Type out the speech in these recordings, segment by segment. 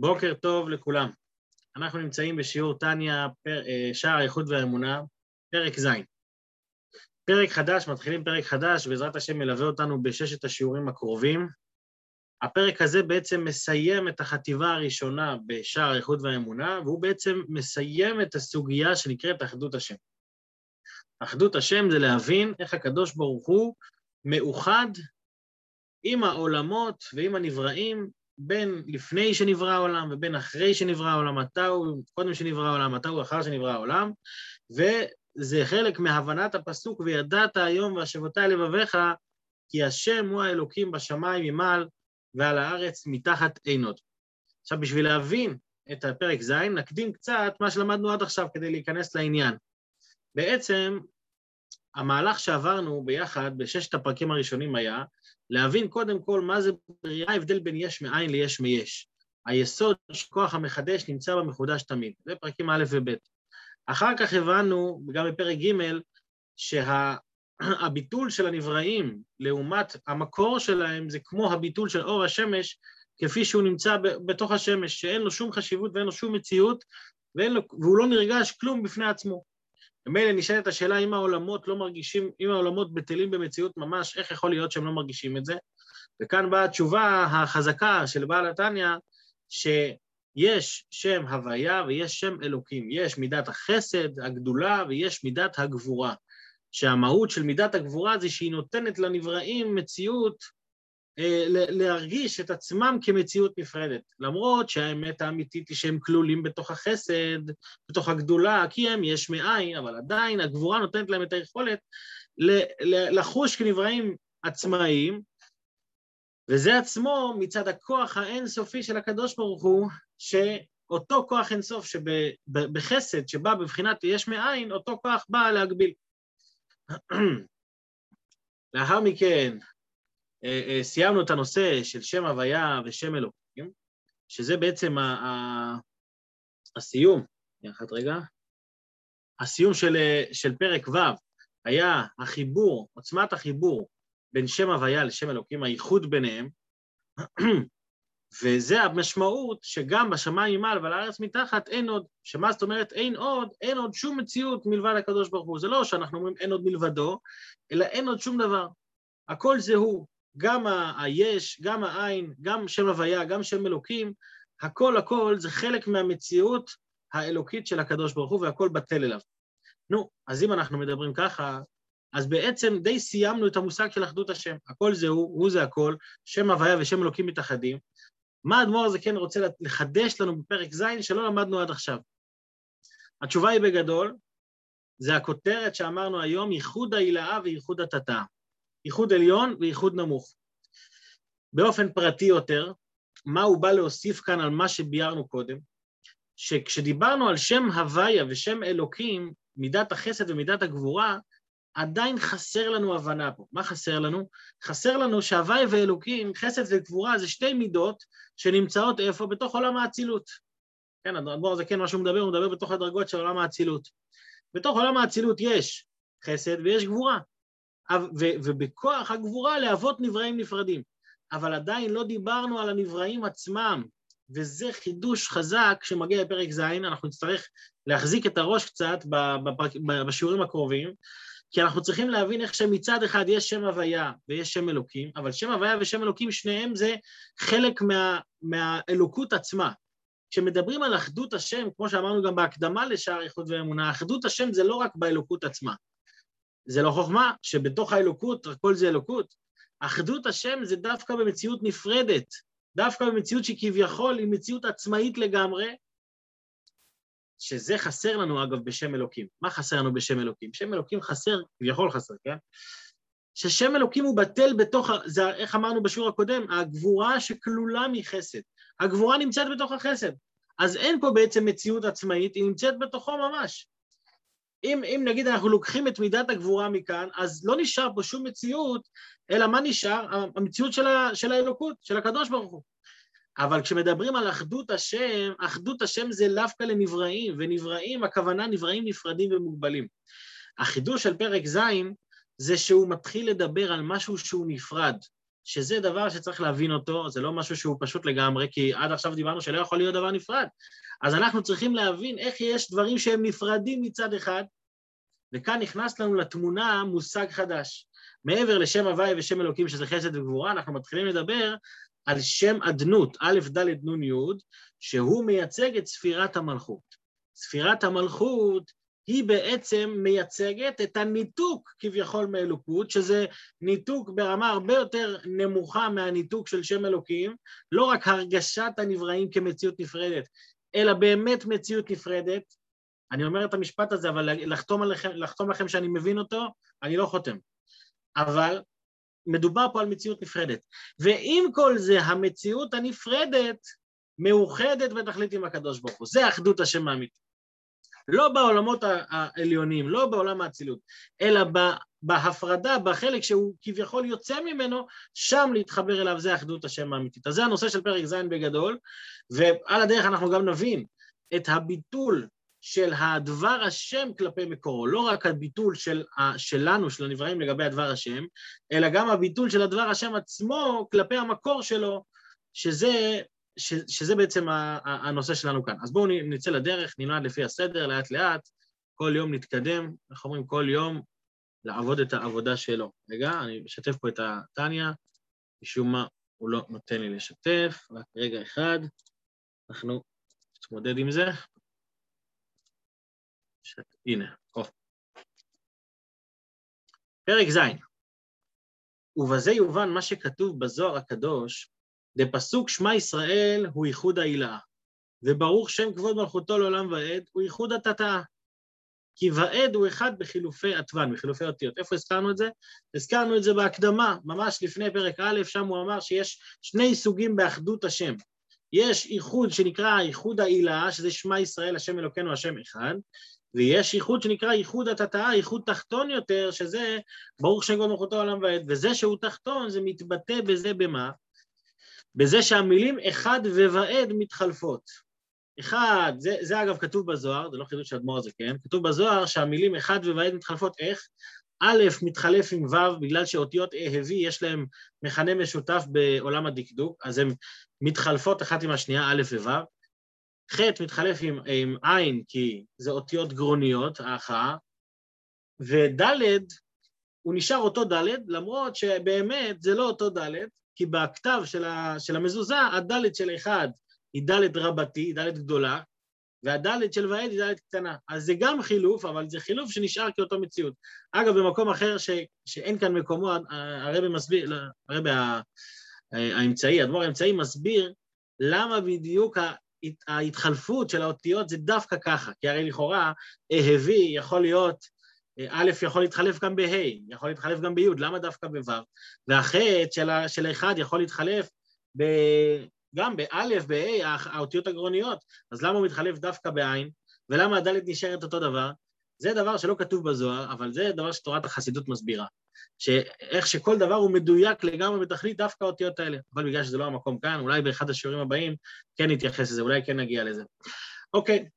בוקר טוב לכולם. אנחנו נמצאים בשיעור פר, אה, שער האיכות והאמונה, פרק ז'. פרק חדש, מתחילים פרק חדש, בעזרת השם מלווה אותנו בששת השיעורים הקרובים. הפרק הזה בעצם מסיים את החטיבה הראשונה בשער האיכות והאמונה, והוא בעצם מסיים את הסוגיה שנקראת אחדות השם. אחדות השם זה להבין איך הקדוש ברוך הוא מאוחד עם העולמות ועם הנבראים בין לפני שנברא העולם ובין אחרי שנברא העולם, מתי הוא קודם שנברא העולם, מתי הוא אחר שנברא העולם, וזה חלק מהבנת הפסוק, וידעת היום והשבותי לבביך, כי השם הוא האלוקים בשמיים ממעל ועל הארץ מתחת עינות. עכשיו, בשביל להבין את הפרק ז', נקדים קצת מה שלמדנו עד עכשיו כדי להיכנס לעניין. בעצם, המהלך שעברנו ביחד בששת הפרקים הראשונים היה להבין קודם כל מה זה בריאה, ההבדל בין יש מאין ליש מיש. היסוד של כוח המחדש נמצא במחודש תמיד. זה פרקים א' וב'. אחר כך הבנו, גם בפרק ג', שהביטול של הנבראים לעומת המקור שלהם זה כמו הביטול של אור השמש, כפי שהוא נמצא בתוך השמש, שאין לו שום חשיבות ואין לו שום מציאות, לו, והוא לא נרגש כלום בפני עצמו. ממילא נשאלת השאלה אם העולמות לא מרגישים, אם העולמות בטלים במציאות ממש, איך יכול להיות שהם לא מרגישים את זה? וכאן באה התשובה החזקה של בעל התניא, שיש שם הוויה ויש שם אלוקים. יש מידת החסד, הגדולה, ויש מידת הגבורה. שהמהות של מידת הגבורה זה שהיא נותנת לנבראים מציאות להרגיש את עצמם כמציאות נפרדת, למרות שהאמת האמיתית היא שהם כלולים בתוך החסד, בתוך הגדולה, כי הם יש מאין, אבל עדיין הגבורה נותנת להם את היכולת לחוש כנבראים עצמאיים, וזה עצמו מצד הכוח האינסופי של הקדוש ברוך הוא, שאותו כוח אינסוף שבחסד, שבא בבחינת יש מאין, אותו כוח בא להגביל. לאחר מכן, אה, אה, סיימנו את הנושא של שם הוויה ושם אלוקים, שזה בעצם הסיום, יחד רגע, הסיום של, אה, של פרק ו' היה החיבור, עוצמת החיבור בין שם הוויה לשם אלוקים, הייחוד ביניהם, וזה המשמעות שגם בשמיים ממעל ועל הארץ מתחת אין עוד, שמה זאת אומרת אין עוד, אין עוד שום מציאות מלבד הקדוש ברוך הוא. זה לא שאנחנו אומרים אין עוד מלבדו, אלא אין עוד שום דבר. הכל זה הוא. גם היש, גם העין, גם שם הוויה, גם שם אלוקים, הכל הכל זה חלק מהמציאות האלוקית של הקדוש ברוך הוא והכל בטל אליו. נו, אז אם אנחנו מדברים ככה, אז בעצם די סיימנו את המושג של אחדות השם. הכל זה הוא, הוא זה הכל, שם הוויה ושם אלוקים מתאחדים. מה האדמו"ר הזה כן רוצה לחדש לנו בפרק ז' שלא למדנו עד עכשיו? התשובה היא בגדול, זה הכותרת שאמרנו היום, ייחוד העילאה וייחוד התתאה. ייחוד עליון וייחוד נמוך. באופן פרטי יותר, מה הוא בא להוסיף כאן על מה שביארנו קודם? שכשדיברנו על שם הוויה ושם אלוקים, מידת החסד ומידת הגבורה, עדיין חסר לנו הבנה פה. מה חסר לנו? חסר לנו שהוויה ואלוקים, חסד וגבורה, זה שתי מידות שנמצאות איפה? בתוך עולם האצילות. כן, הדבר הזה כן, מה שהוא מדבר, הוא מדבר בתוך הדרגות של עולם האצילות. בתוך עולם האצילות יש חסד ויש גבורה. ובכוח הגבורה להוות נבראים נפרדים. אבל עדיין לא דיברנו על הנבראים עצמם, וזה חידוש חזק שמגיע לפרק ז', אנחנו נצטרך להחזיק את הראש קצת בשיעורים הקרובים, כי אנחנו צריכים להבין איך שמצד אחד יש שם הוויה ויש שם אלוקים, אבל שם הוויה ושם אלוקים, שניהם זה חלק מה, מהאלוקות עצמה. כשמדברים על אחדות השם, כמו שאמרנו גם בהקדמה לשער איכות ואמונה, אחדות השם זה לא רק באלוקות עצמה. זה לא חוכמה שבתוך האלוקות הכל זה אלוקות. אחדות השם זה דווקא במציאות נפרדת, דווקא במציאות שכביכול היא מציאות עצמאית לגמרי, שזה חסר לנו אגב בשם אלוקים. מה חסר לנו בשם אלוקים? שם אלוקים חסר, כביכול חסר, כן? ששם אלוקים הוא בטל בתוך, זה איך אמרנו בשיעור הקודם, הגבורה שכלולה מחסד. הגבורה נמצאת בתוך החסד. אז אין פה בעצם מציאות עצמאית, היא נמצאת בתוכו ממש. אם, אם נגיד אנחנו לוקחים את מידת הגבורה מכאן, אז לא נשאר פה שום מציאות, אלא מה נשאר? המציאות של, ה, של האלוקות, של הקדוש ברוך הוא. אבל כשמדברים על אחדות השם, אחדות השם זה דווקא לנבראים, ונבראים, הכוונה נבראים נפרדים ומוגבלים. החידוש של פרק ז' זה שהוא מתחיל לדבר על משהו שהוא נפרד, שזה דבר שצריך להבין אותו, זה לא משהו שהוא פשוט לגמרי, כי עד עכשיו דיברנו שלא יכול להיות דבר נפרד. אז אנחנו צריכים להבין איך יש דברים שהם נפרדים מצד אחד, וכאן נכנס לנו לתמונה מושג חדש. מעבר לשם הוואי ושם אלוקים, שזה חסד וגבורה, אנחנו מתחילים לדבר על שם אדנות, א', ד', נ', י', שהוא מייצג את ספירת המלכות. ספירת המלכות היא בעצם מייצגת את הניתוק כביכול מאלוקות, שזה ניתוק ברמה הרבה יותר נמוכה מהניתוק של שם אלוקים, לא רק הרגשת הנבראים כמציאות נפרדת, אלא באמת מציאות נפרדת. אני אומר את המשפט הזה, אבל לחתום, עליכם, לחתום לכם שאני מבין אותו, אני לא חותם. אבל מדובר פה על מציאות נפרדת. ועם כל זה, המציאות הנפרדת מאוחדת בתכלית עם הקדוש ברוך הוא. זה אחדות השם האמיתי. לא בעולמות העליונים, לא בעולם האצילות, אלא בהפרדה, בחלק שהוא כביכול יוצא ממנו, שם להתחבר אליו, זה אחדות השם האמיתית. אז זה הנושא של פרק ז' בגדול, ועל הדרך אנחנו גם נבין את הביטול של הדבר השם כלפי מקורו, לא רק הביטול של, שלנו, של הנבראים לגבי הדבר השם, אלא גם הביטול של הדבר השם עצמו כלפי המקור שלו, שזה, ש, שזה בעצם הנושא שלנו כאן. אז בואו נצא לדרך, נלמד לפי הסדר, לאט לאט, כל יום נתקדם, איך אומרים, כל יום לעבוד את העבודה שלו. רגע, אני משתף פה את הטניה, משום מה הוא לא נותן לי לשתף, רק רגע אחד, אנחנו נתמודד עם זה. ש... הנה, או. פרק ז', ובזה יובן מה שכתוב בזוהר הקדוש, דפסוק שמע ישראל הוא ייחוד העילה, וברוך שם כבוד מלכותו לעולם ועד הוא ייחוד התתאה. כי ועד הוא אחד בחילופי עטבן, בחילופי אותיות. איפה הזכרנו את זה? הזכרנו את זה בהקדמה, ממש לפני פרק א', שם הוא אמר שיש שני סוגים באחדות השם. יש איחוד שנקרא איחוד העילה, שזה שמע ישראל, השם אלוקינו, השם אחד, ויש איחוד שנקרא איחוד התתאה, איחוד תחתון יותר, שזה ברוך שם גוד מלכותו עולם ועד, וזה שהוא תחתון זה מתבטא בזה במה? בזה שהמילים אחד וועד מתחלפות. אחד, זה, זה אגב כתוב בזוהר, זה לא חידוש אדמו"ר הזה, כן? כתוב בזוהר שהמילים אחד וועד מתחלפות איך? א', מתחלף עם ו', בגלל שאותיות אהבי יש להם מכנה משותף בעולם הדקדוק, אז הן מתחלפות אחת עם השנייה, א' וו', ח' מתחלף עם, עם עין כי זה אותיות גרוניות, ההכרעה, וד' הוא נשאר אותו ד', למרות שבאמת זה לא אותו ד', כי בכתב של, ה, של המזוזה, הד' של אחד היא ד' רבתי, היא ד' גדולה, והד' של ועד היא ד' קטנה. אז זה גם חילוף, אבל זה חילוף שנשאר כאותו מציאות. אגב, במקום אחר ש, שאין כאן מקומו, הרבי מסביר, הרבי האמצעי, האדמו"ר האמצעי מסביר למה בדיוק ההתחלפות של האותיות זה דווקא ככה, כי הרי לכאורה אהבי יכול להיות, א' יכול להתחלף גם בה', יכול להתחלף גם בי', למה דווקא בו'? והחטא של, של האחד יכול להתחלף ב, גם באלף, בה', האותיות הגרוניות, אז למה הוא מתחלף דווקא בעין? ולמה הדלת נשארת אותו דבר? זה דבר שלא כתוב בזוהר, אבל זה דבר שתורת החסידות מסבירה. שאיך שכל דבר הוא מדויק לגמרי בתכלית דווקא האותיות האלה. אבל בגלל שזה לא המקום כאן, אולי באחד השיעורים הבאים כן נתייחס לזה, אולי כן נגיע לזה. אוקיי,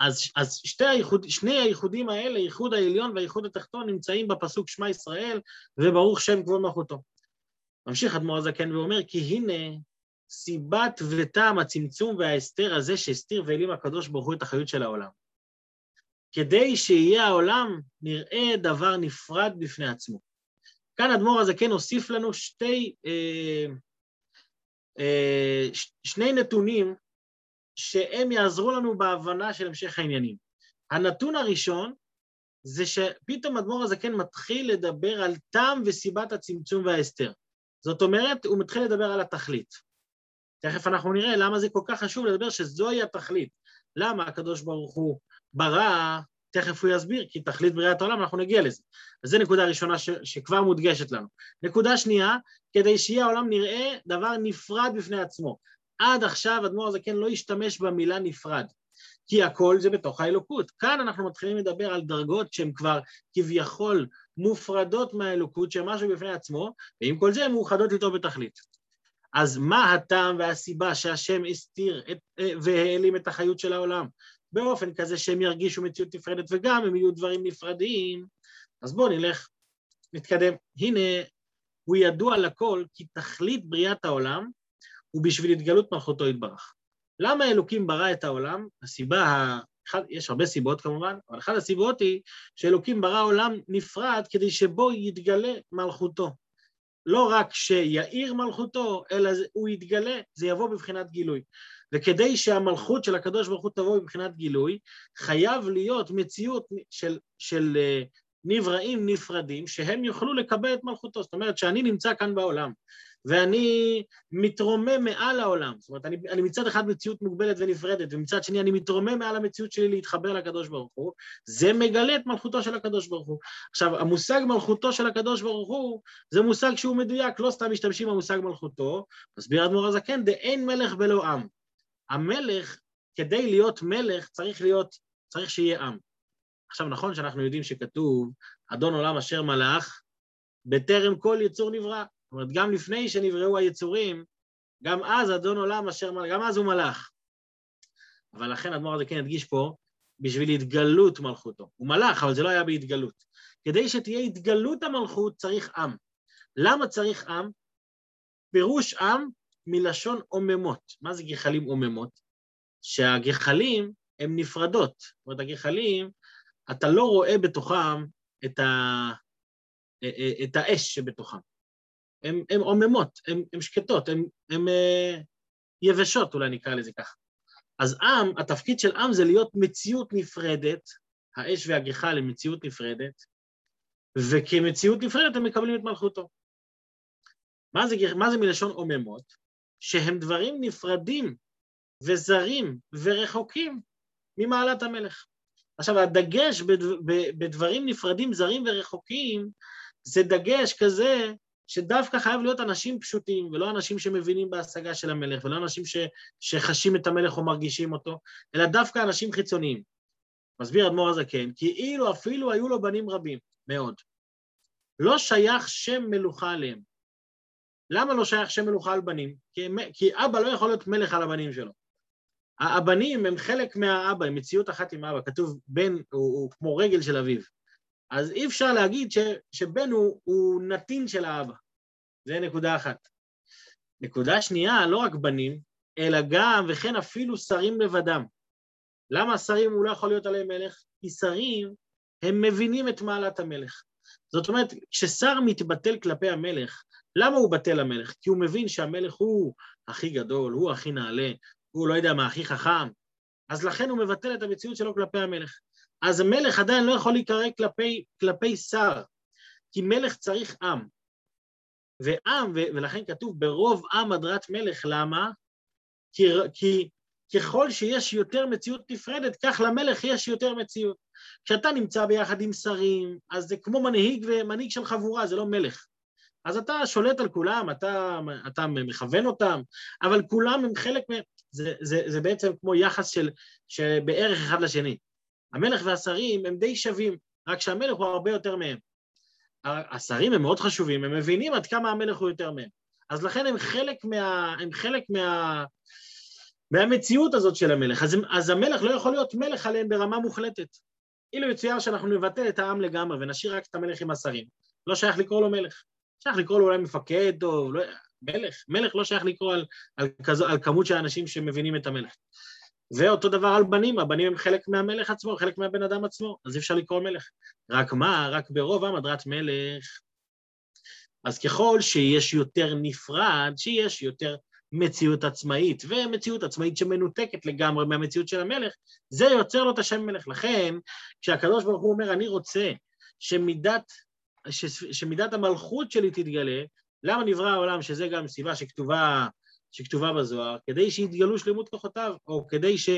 אז, אז שתי הייחוד, שני הייחודים האלה, ייחוד העליון והייחוד התחתון, נמצאים בפסוק שמע ישראל, וברוך שם כבוד מלכותו. ממשיך אדמו"ר הזקן ואומר, כי הנה סיבת וטעם הצמצום וההסתר הזה שהסתיר והעלים הקדוש ברוך הוא את החיות של העולם. כדי שיהיה העולם נראה דבר נפרד בפני עצמו. כאן אדמו"ר הזה כן הוסיף לנו שתי, אה, אה, שני נתונים שהם יעזרו לנו בהבנה של המשך העניינים. הנתון הראשון זה שפתאום אדמו"ר הזה כן מתחיל לדבר על טעם וסיבת הצמצום וההסתר. זאת אומרת, הוא מתחיל לדבר על התכלית. תכף אנחנו נראה למה זה כל כך חשוב לדבר שזוהי התכלית. למה הקדוש ברוך הוא ברא, תכף הוא יסביר, כי תכלית בריאת העולם, אנחנו נגיע לזה. אז זו נקודה ראשונה ש, שכבר מודגשת לנו. נקודה שנייה, כדי שיהיה העולם נראה דבר נפרד בפני עצמו. עד עכשיו אדמו"ר הזקן לא השתמש במילה נפרד, כי הכל זה בתוך האלוקות. כאן אנחנו מתחילים לדבר על דרגות שהן כבר כביכול מופרדות מהאלוקות, שהן משהו בפני עצמו, ועם כל זה הן מאוחדות איתו בתכלית. אז מה הטעם והסיבה שהשם הסתיר את, אה, והעלים את החיות של העולם? באופן כזה שהם ירגישו מציאות נפרדת וגם הם יהיו דברים נפרדים. אז בואו נלך, נתקדם. הנה, הוא ידוע לכל כי תכלית בריאת העולם הוא בשביל התגלות מלכותו יתברך. למה אלוקים ברא את העולם? הסיבה, אחד, יש הרבה סיבות כמובן, אבל אחת הסיבות היא שאלוקים ברא עולם נפרד כדי שבו יתגלה מלכותו. לא רק שיאיר מלכותו, אלא הוא יתגלה, זה יבוא בבחינת גילוי. וכדי שהמלכות של הקדוש ברוך הוא תבוא בבחינת גילוי, חייב להיות מציאות של, של אה, נבראים נפרדים, שהם יוכלו לקבל את מלכותו. זאת אומרת, שאני נמצא כאן בעולם, ואני מתרומם מעל העולם. זאת אומרת, אני, אני מצד אחד מציאות מוגבלת ונפרדת, ומצד שני אני מתרומם מעל המציאות שלי להתחבר לקדוש ברוך הוא, זה מגלה את מלכותו של הקדוש ברוך הוא. עכשיו, המושג מלכותו של הקדוש ברוך הוא, זה מושג שהוא מדויק, לא סתם משתמשים במושג מלכותו, מסביר אדמו"ר הזקן, דאין מלך בלא עם. המלך, כדי להיות מלך, צריך להיות, צריך שיהיה עם. עכשיו, נכון שאנחנו יודעים שכתוב, אדון עולם אשר מלך, בטרם כל יצור נברא. זאת אומרת, גם לפני שנבראו היצורים, גם אז אדון עולם אשר מלך, גם אז הוא מלך. אבל לכן אדמו"ר הזה כן הדגיש פה, בשביל התגלות מלכותו. הוא מלך, אבל זה לא היה בהתגלות. כדי שתהיה התגלות המלכות צריך עם. למה צריך עם? פירוש עם מלשון עוממות. מה זה גחלים עוממות? שהגחלים הן נפרדות. זאת אומרת, הגחלים, אתה לא רואה בתוכם את, ה... את האש שבתוכם. הן עוממות, הן שקטות, הן אה, יבשות, אולי נקרא לזה ככה. אז עם, התפקיד של עם זה להיות מציאות נפרדת, האש והגחל הם מציאות נפרדת, וכמציאות נפרדת הם מקבלים את מלכותו. מה זה, מה זה מלשון עוממות? שהם דברים נפרדים וזרים ורחוקים ממעלת המלך. עכשיו, הדגש בדברים נפרדים, זרים ורחוקים, זה דגש כזה שדווקא חייב להיות אנשים פשוטים, ולא אנשים שמבינים בהשגה של המלך, ולא אנשים ש, שחשים את המלך או מרגישים אותו, אלא דווקא אנשים חיצוניים. מסביר אדמו"ר הזקן, כי אילו אפילו היו לו בנים רבים, מאוד. לא שייך שם מלוכה עליהם. למה לא שייך שם מלוכה על בנים? כי, כי אבא לא יכול להיות מלך על הבנים שלו. הבנים הם חלק מהאבא, הם מציאות אחת עם אבא, כתוב בן הוא, הוא כמו רגל של אביו. אז אי אפשר להגיד ש, שבן הוא, הוא נתין של האבא. זה נקודה אחת. נקודה שנייה, לא רק בנים, אלא גם וכן אפילו שרים לבדם. למה שרים הוא לא יכול להיות עליהם מלך? כי שרים, הם מבינים את מעלת המלך. זאת אומרת, כששר מתבטל כלפי המלך, למה הוא בטל המלך? כי הוא מבין שהמלך הוא הכי גדול, הוא הכי נעלה, הוא לא יודע מה, הכי חכם, אז לכן הוא מבטל את המציאות שלו כלפי המלך. אז המלך עדיין לא יכול להיקרא כלפי, כלפי שר, כי מלך צריך עם. ועם, ו- ולכן כתוב ברוב עם הדרת מלך, למה? כי, כי ככל שיש יותר מציאות נפרדת, כך למלך יש יותר מציאות. כשאתה נמצא ביחד עם שרים, אז זה כמו מנהיג ומנהיג של חבורה, זה לא מלך. אז אתה שולט על כולם, אתה, אתה מכוון אותם, אבל כולם הם חלק מהם, זה, זה, זה בעצם כמו יחס של, של בערך אחד לשני. המלך והשרים הם די שווים, רק שהמלך הוא הרבה יותר מהם. השרים הם מאוד חשובים, הם מבינים עד כמה המלך הוא יותר מהם. אז לכן הם חלק, מה, הם חלק מה, מהמציאות הזאת של המלך. אז, אז המלך לא יכול להיות מלך עליהם ברמה מוחלטת. אילו יצויר שאנחנו נבטל את העם לגמרי ונשאיר רק את המלך עם השרים, לא שייך לקרוא לו מלך. שייך לקרוא לו אולי מפקד או לא, מלך. מלך לא שייך לקרוא על, על, כזו, על כמות של אנשים שמבינים את המלך. ואותו דבר על בנים, הבנים הם חלק מהמלך עצמו, חלק מהבן אדם עצמו, אז אי אפשר לקרוא מלך. רק מה, רק ברוב עם הדרת מלך. אז ככל שיש יותר נפרד, שיש יותר מציאות עצמאית, ומציאות עצמאית שמנותקת לגמרי מהמציאות של המלך, זה יוצר לו את השם מלך. לכן, כשהקדוש ברוך הוא אומר, אני רוצה שמידת, ש, שמידת המלכות שלי תתגלה, למה נברא העולם, שזה גם סיבה שכתובה שכתובה בזוהר, כדי שיתגלו שלמות כוחותיו, או כדי ש,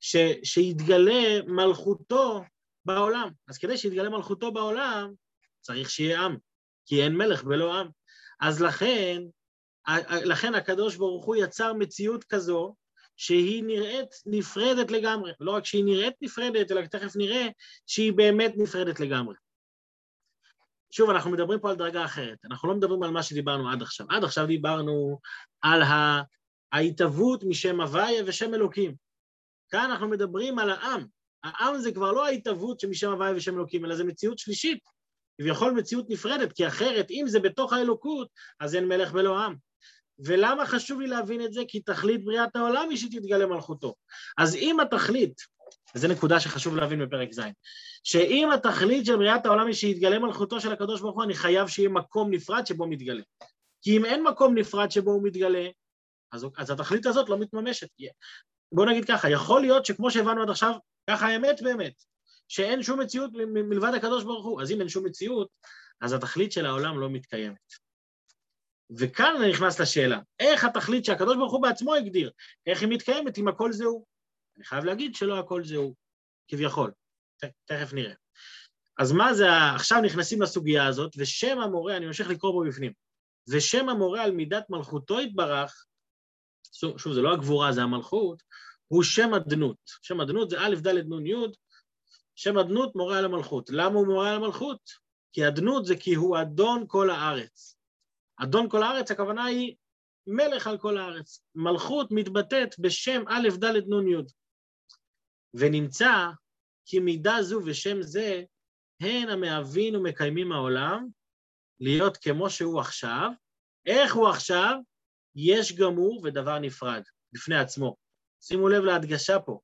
ש, שיתגלה מלכותו בעולם. אז כדי שיתגלה מלכותו בעולם, צריך שיהיה עם, כי אין מלך בלא עם. אז לכן, לכן הקדוש ברוך הוא יצר מציאות כזו, שהיא נראית נפרדת לגמרי. לא רק שהיא נראית נפרדת, אלא תכף נראה שהיא באמת נפרדת לגמרי. שוב, אנחנו מדברים פה על דרגה אחרת, אנחנו לא מדברים על מה שדיברנו עד עכשיו. עד עכשיו דיברנו על ההתהוות משם הוויה ושם אלוקים. כאן אנחנו מדברים על העם. העם זה כבר לא ההתהוות שמשם הוויה ושם אלוקים, אלא זה מציאות שלישית, כביכול מציאות נפרדת, כי אחרת, אם זה בתוך האלוקות, אז אין מלך ולא עם. ולמה חשוב לי להבין את זה? כי תכלית בריאת העולם היא שתתגלה מלכותו. אז אם התכלית, וזו נקודה שחשוב להבין בפרק ז', שאם התכלית של בריאת העולם היא שיתגלה מלכותו של הקדוש ברוך הוא, אני חייב שיהיה מקום נפרד שבו מתגלה. כי אם אין מקום נפרד שבו הוא מתגלה, אז, אז התכלית הזאת לא מתממשת. בואו נגיד ככה, יכול להיות שכמו שהבנו עד עכשיו, ככה האמת באמת, שאין שום מציאות מלבד הקדוש ברוך הוא. אז אם אין שום מציאות, אז התכלית של העולם לא מתקיימת. וכאן אני נכנס לשאלה, איך התכלית שהקדוש ברוך הוא בעצמו הגדיר, איך היא מתקיימת אם הכל זהו? אני חייב להגיד שלא הכל זהו, כביכול. תכף נראה. אז מה זה, עכשיו נכנסים לסוגיה הזאת, ושם המורה, אני ממשיך לקרוא בו בפנים, ושם המורה על מידת מלכותו יתברך, שוב, זה לא הגבורה, זה המלכות, הוא שם אדנות. שם אדנות זה א', ד', נ', י', שם אדנות מורה על המלכות. למה הוא מורה על המלכות? כי אדנות זה כי הוא אדון כל הארץ. אדון כל הארץ, הכוונה היא מלך על כל הארץ. מלכות מתבטאת בשם א', ד', נ', י'. ונמצא כי מידה זו ושם זה הן המהווין ומקיימים העולם להיות כמו שהוא עכשיו. איך הוא עכשיו? יש גמור ודבר נפרד, בפני עצמו. שימו לב להדגשה פה.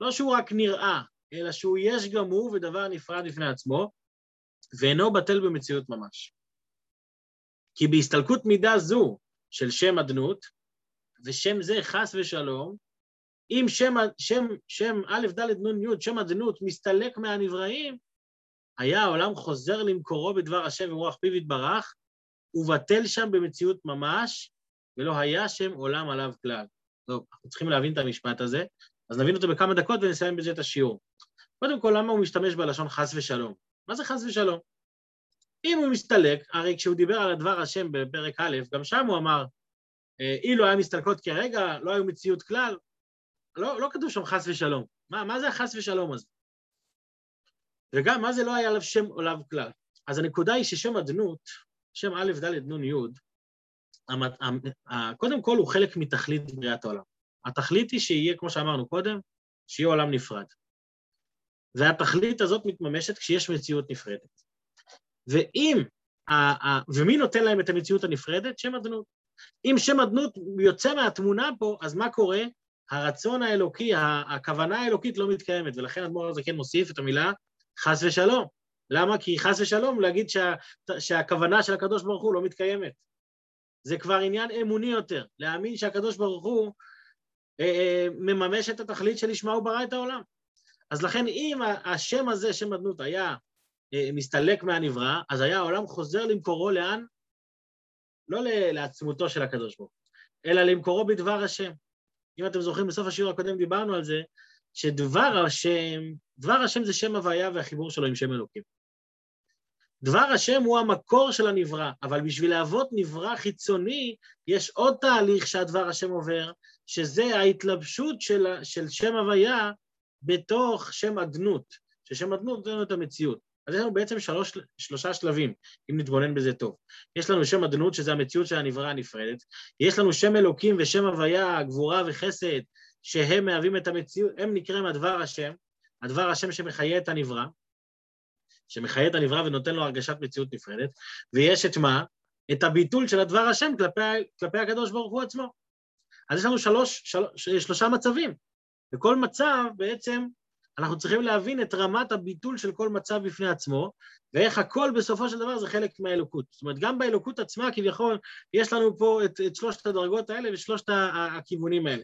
לא שהוא רק נראה, אלא שהוא יש גמור ודבר נפרד בפני עצמו, ואינו בטל במציאות ממש. כי בהסתלקות מידה זו של שם אדנות, ושם זה חס ושלום, אם שם, שם, שם א', ד', נ', י', שם אדנות מסתלק מהנבראים, היה העולם חוזר למקורו בדבר השם ורוח פיו יתברך, ובטל שם במציאות ממש, ולא היה שם עולם עליו כלל. טוב, אנחנו צריכים להבין את המשפט הזה, אז נבין אותו בכמה דקות ונסיים בזה את השיעור. קודם כל, למה הוא משתמש בלשון חס ושלום? מה זה חס ושלום? אם הוא מסתלק, הרי כשהוא דיבר על הדבר השם בפרק א', גם שם הוא אמר, אה, אילו היה מסתלקות כרגע, לא היו מציאות כלל, לא, לא כתוב שם חס ושלום. מה, מה זה החס ושלום הזה? וגם, מה זה לא היה עליו שם עליו כלל? אז הנקודה היא ששם אדנות, שם א', ד', נ', י', קודם כל הוא חלק מתכלית בריאת העולם. התכלית היא שיהיה, כמו שאמרנו קודם, שיהיה עולם נפרד. והתכלית הזאת מתממשת כשיש מציאות נפרדת. ואם, ומי נותן להם את המציאות הנפרדת? שם אדנות. אם שם אדנות יוצא מהתמונה פה, אז מה קורה? הרצון האלוקי, הכוונה האלוקית לא מתקיימת, ולכן אדמו"ר הזה כן מוסיף את המילה חס ושלום. למה? כי חס ושלום להגיד שה, שהכוונה של הקדוש ברוך הוא לא מתקיימת. זה כבר עניין אמוני יותר, להאמין שהקדוש ברוך הוא אה, אה, מממש את התכלית שלשמה הוא ברא את העולם. אז לכן אם השם הזה, שם אדנות, היה אה, מסתלק מהנברא, אז היה העולם חוזר למקורו לאן? לא לעצמותו של הקדוש ברוך הוא, אלא למקורו בדבר השם. אם אתם זוכרים, בסוף השיעור הקודם דיברנו על זה, שדבר השם, דבר השם זה שם הוויה והחיבור שלו עם שם אלוקים. דבר השם הוא המקור של הנברא, אבל בשביל להוות נברא חיצוני, יש עוד תהליך שהדבר השם עובר, שזה ההתלבשות של, של שם הוויה בתוך שם אדנות, ששם אדנות נותן את המציאות. אז יש לנו בעצם שלוש, שלושה שלבים, אם נתבונן בזה טוב. יש לנו שם אדנות, שזה המציאות של הנברא הנפרדת, יש לנו שם אלוקים ושם הוויה, גבורה וחסד, שהם מהווים את המציאות, הם נקראים הדבר השם, הדבר השם שמחיה את הנברא, שמחיה את הנברא ונותן לו הרגשת מציאות נפרדת, ויש את מה? את הביטול של הדבר השם כלפי, כלפי הקדוש ברוך הוא עצמו. אז יש לנו שלוש, שלוש, שלושה מצבים. בכל מצב בעצם אנחנו צריכים להבין את רמת הביטול של כל מצב בפני עצמו, ואיך הכל בסופו של דבר זה חלק מהאלוקות. זאת אומרת, גם באלוקות עצמה כביכול יש לנו פה את, את שלושת הדרגות האלה ושלושת הכיוונים האלה.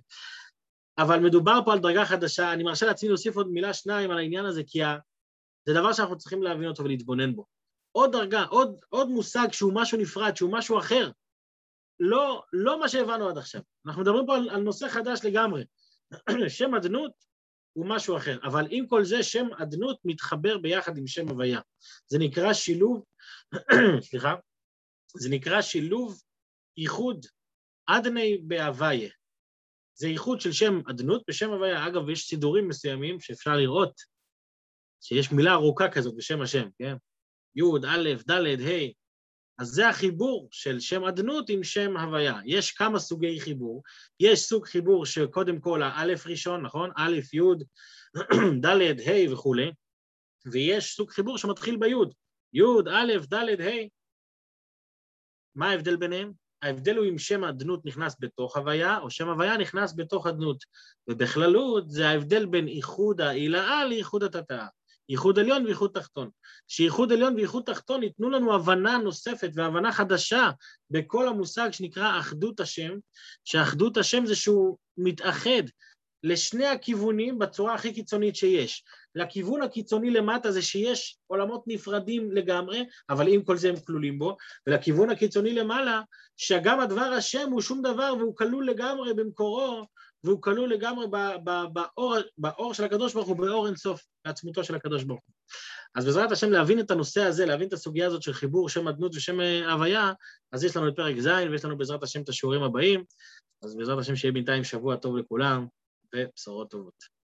אבל מדובר פה על דרגה חדשה, אני מרשה לעצמי להוסיף עוד מילה שניים על העניין הזה, כי זה דבר שאנחנו צריכים להבין אותו ולהתבונן בו. עוד דרגה, עוד, עוד מושג שהוא משהו נפרד, שהוא משהו אחר. לא, לא מה שהבנו עד עכשיו. אנחנו מדברים פה על, על נושא חדש לגמרי. שם אדנות הוא משהו אחר, אבל עם כל זה שם אדנות מתחבר ביחד עם שם הוויה. זה נקרא שילוב, סליחה, זה נקרא שילוב ייחוד אדני בהוויה. זה ייחוד של שם אדנות בשם הוויה. אגב, יש סידורים מסוימים שאפשר לראות שיש מילה ארוכה כזאת בשם השם, כן? י', א', ד', ה', אז זה החיבור של שם אדנות עם שם הוויה. יש כמה סוגי חיבור. יש סוג חיבור שקודם כל האלף ראשון, נכון? א', י', ד', ה' וכולי, ויש סוג חיבור שמתחיל בי', י', א', ד', ה'. מה ההבדל ביניהם? ההבדל הוא אם שם אדנות נכנס בתוך הוויה, או שם הוויה נכנס בתוך אדנות. ובכללות זה ההבדל בין איחוד העילאה לאיחוד התתאה. ייחוד עליון וייחוד תחתון. שייחוד עליון וייחוד תחתון ייתנו לנו הבנה נוספת והבנה חדשה בכל המושג שנקרא אחדות השם, שאחדות השם זה שהוא מתאחד לשני הכיוונים בצורה הכי קיצונית שיש. לכיוון הקיצוני למטה זה שיש עולמות נפרדים לגמרי, אבל עם כל זה הם כלולים בו, ולכיוון הקיצוני למעלה, שגם הדבר השם הוא שום דבר והוא כלול לגמרי במקורו, והוא כלול לגמרי באור, באור של הקדוש ברוך הוא, באור אינסוף, בעצמותו של הקדוש ברוך הוא. אז בעזרת השם להבין את הנושא הזה, להבין את הסוגיה הזאת של חיבור שם אדנות ושם הוויה, אז יש לנו את פרק ז' ויש לנו בעזרת השם את השיעורים הבאים, אז בעזרת השם שיהיה בינתיים שבוע טוב לכולם, ובשורות טובות.